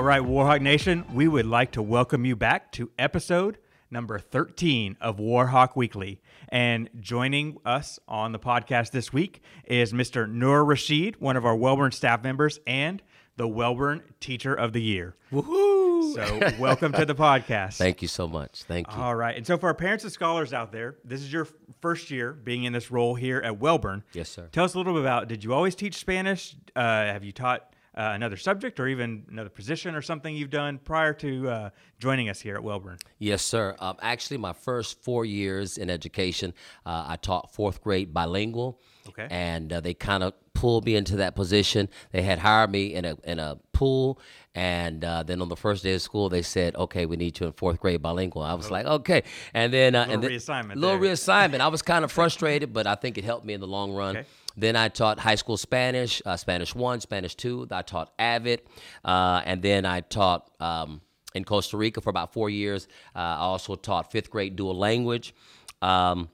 All right, Warhawk Nation, we would like to welcome you back to episode number 13 of Warhawk Weekly. And joining us on the podcast this week is Mr. Nur Rashid, one of our Wellborn staff members and the Wellborn Teacher of the Year. Woohoo! So, welcome to the podcast. Thank you so much. Thank you. All right. And so, for our parents and scholars out there, this is your first year being in this role here at Wellborn. Yes, sir. Tell us a little bit about did you always teach Spanish? Uh, have you taught uh, another subject or even another position or something you've done prior to uh, joining us here at Wellborn? Yes, sir. Um, actually, my first four years in education, uh, I taught fourth grade bilingual. Okay. And uh, they kind of pulled me into that position. They had hired me in a in a pool, and uh, then on the first day of school, they said, "Okay, we need you in fourth grade bilingual." I was like, "Okay," and then uh, and Little then, reassignment little there. reassignment. I was kind of frustrated, but I think it helped me in the long run. Okay. Then I taught high school Spanish, uh, Spanish one, Spanish two. I taught Avid, uh, and then I taught um, in Costa Rica for about four years. Uh, I also taught fifth grade dual language. Um,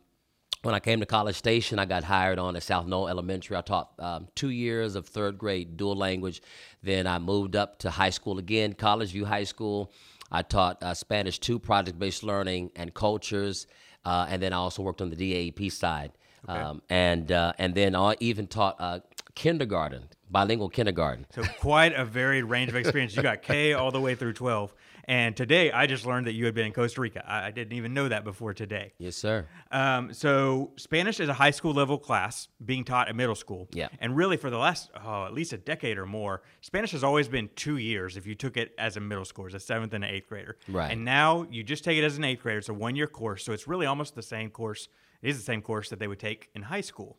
when I came to College Station, I got hired on at South Knoll Elementary. I taught um, two years of third grade dual language. Then I moved up to high school again, College View High School. I taught uh, Spanish 2, project based learning and cultures. Uh, and then I also worked on the DAEP side. Um, and, uh, and then I even taught uh, kindergarten, bilingual kindergarten. So, quite a varied range of experience. You got K all the way through 12. And today, I just learned that you had been in Costa Rica. I, I didn't even know that before today. Yes, sir. Um, so Spanish is a high school level class being taught at middle school. Yeah. And really, for the last oh, at least a decade or more, Spanish has always been two years if you took it as a middle schooler, as a seventh and an eighth grader. Right. And now you just take it as an eighth grader. It's a one year course, so it's really almost the same course. It is the same course that they would take in high school.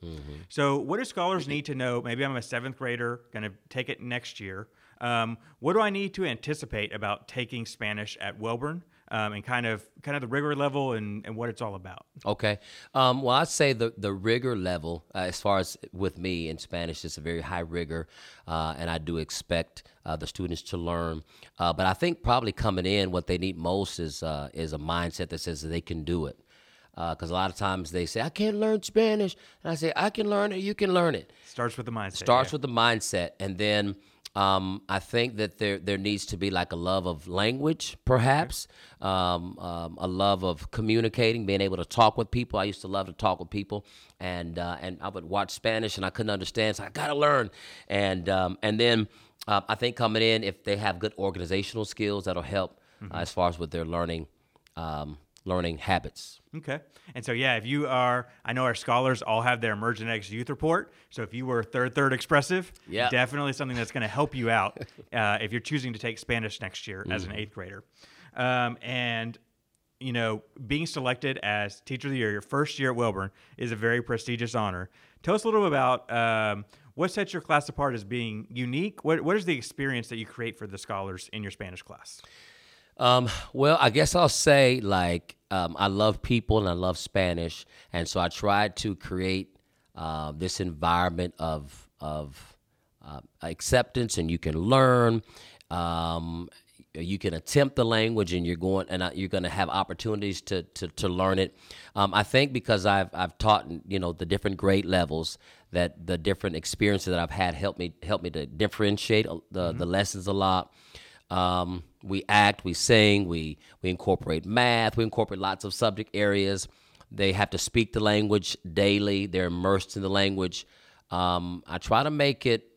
So, what do scholars need to know? Maybe I'm a seventh grader, going to take it next year. Um, what do I need to anticipate about taking Spanish at Wellborn, um, and kind of kind of the rigor level and, and what it's all about? Okay. Um, well, I'd say the, the rigor level, uh, as far as with me in Spanish, is a very high rigor, uh, and I do expect uh, the students to learn. Uh, but I think probably coming in, what they need most is uh, is a mindset that says that they can do it. Because a lot of times they say, "I can't learn Spanish," and I say, "I can learn it. You can learn it." Starts with the mindset. starts yeah. with the mindset and then um, I think that there there needs to be like a love of language, perhaps um, um, a love of communicating, being able to talk with people. I used to love to talk with people, and uh, and I would watch Spanish and I couldn't understand, so I gotta learn. And um, and then uh, I think coming in, if they have good organizational skills, that'll help uh, as far as with their learning um, learning habits. Okay. And so, yeah, if you are, I know our scholars all have their Emergent X youth report. So if you were third, third expressive, Yeah. definitely something that's going to help you out uh, if you're choosing to take Spanish next year as Mm-hmm. an eighth grader. Um, and, you know, being selected as Teacher of the Year, your first year at Wellborn, is a very prestigious honor. Tell us a little bit about um, what sets your class apart as being unique. What, what is the experience that you create for the scholars in your Spanish class? Um, well, I guess I'll say like um, I love people and I love Spanish, and so I tried to create uh, this environment of of uh, acceptance, and you can learn. Um, you can attempt the language, and you're going, and you're going to have opportunities to to, to learn it. Um, I think because I've I've taught you know the different grade levels that the different experiences that I've had help me help me to differentiate the the lessons a lot. Um, we act, we sing, we we incorporate math, we incorporate lots of subject areas. They have to speak the language daily. They're immersed in the language. Um, I try to make it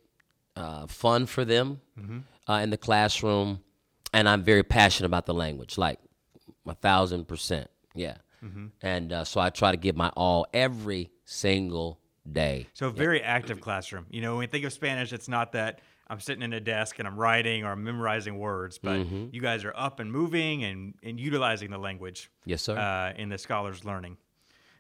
uh, fun for them uh, in the classroom, and I'm very passionate about the language, like a thousand percent, yeah. And uh, so I try to give my all every single day. So very active classroom. You know, when we think of Spanish, it's not that I'm sitting in a desk and I'm writing or I'm memorizing words, but Mm-hmm. you guys are up and moving and, and utilizing the language Yes, sir. uh, in the scholars' learning.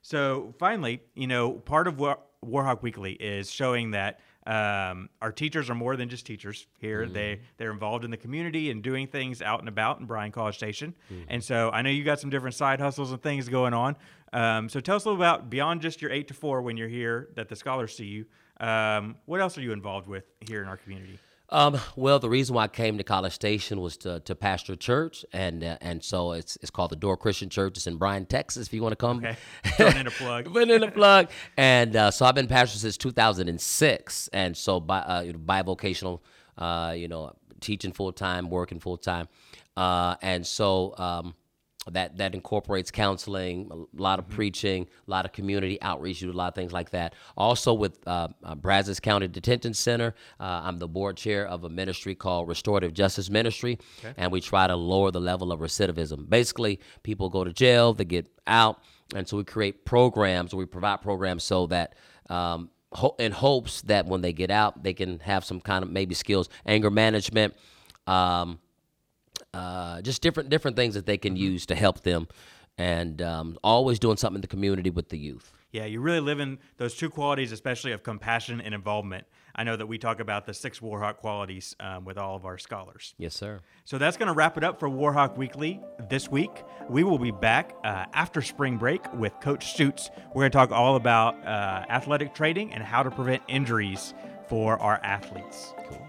So finally, you know, part of War- Warhawk Weekly is showing that um, our teachers are more than just teachers here. They they're involved in the community and doing things out and about in Bryan College Station. And so I know you got some different side hustles and things going on. Um, so tell us a little about beyond just your eight to four when you're here that the scholars see you. Um, what else are you involved with here in our community? Um, well, the reason why I came to College Station was to, to pastor a church, and uh, and so it's it's called the Door Christian Church. It's in Bryan, Texas. If you want to come, Okay, throwing in a plug. Put in a plug. And uh, so I've been pastor since 2006, and so by uh, you know, bivocational, uh, you know, teaching full time, working full time, uh, and so um, that that incorporates counseling, a lot of preaching, a lot of community outreach, do a lot of things like that. Also with uh, uh, Brazos County Detention Center, uh, I'm the board chair of a ministry called Restorative Justice Ministry, and we try to lower the level of recidivism. Basically, people go to jail, they get out, and so we create programs, we provide programs so that. Um, ho- in hopes that when they get out, they can have some kind of maybe skills, anger management, um, uh, just different different things that they can use to help them, and um, always doing something in the community with the youth. Yeah, you really live in those two qualities, especially of compassion and involvement. I know that we talk about the six Warhawk qualities um, with all of our scholars. Yes, sir. So that's going to wrap it up for Warhawk Weekly this week. We will be back uh, after spring break with Coach Stutes. We're going to talk all about uh, athletic training and how to prevent injuries for our athletes. Cool.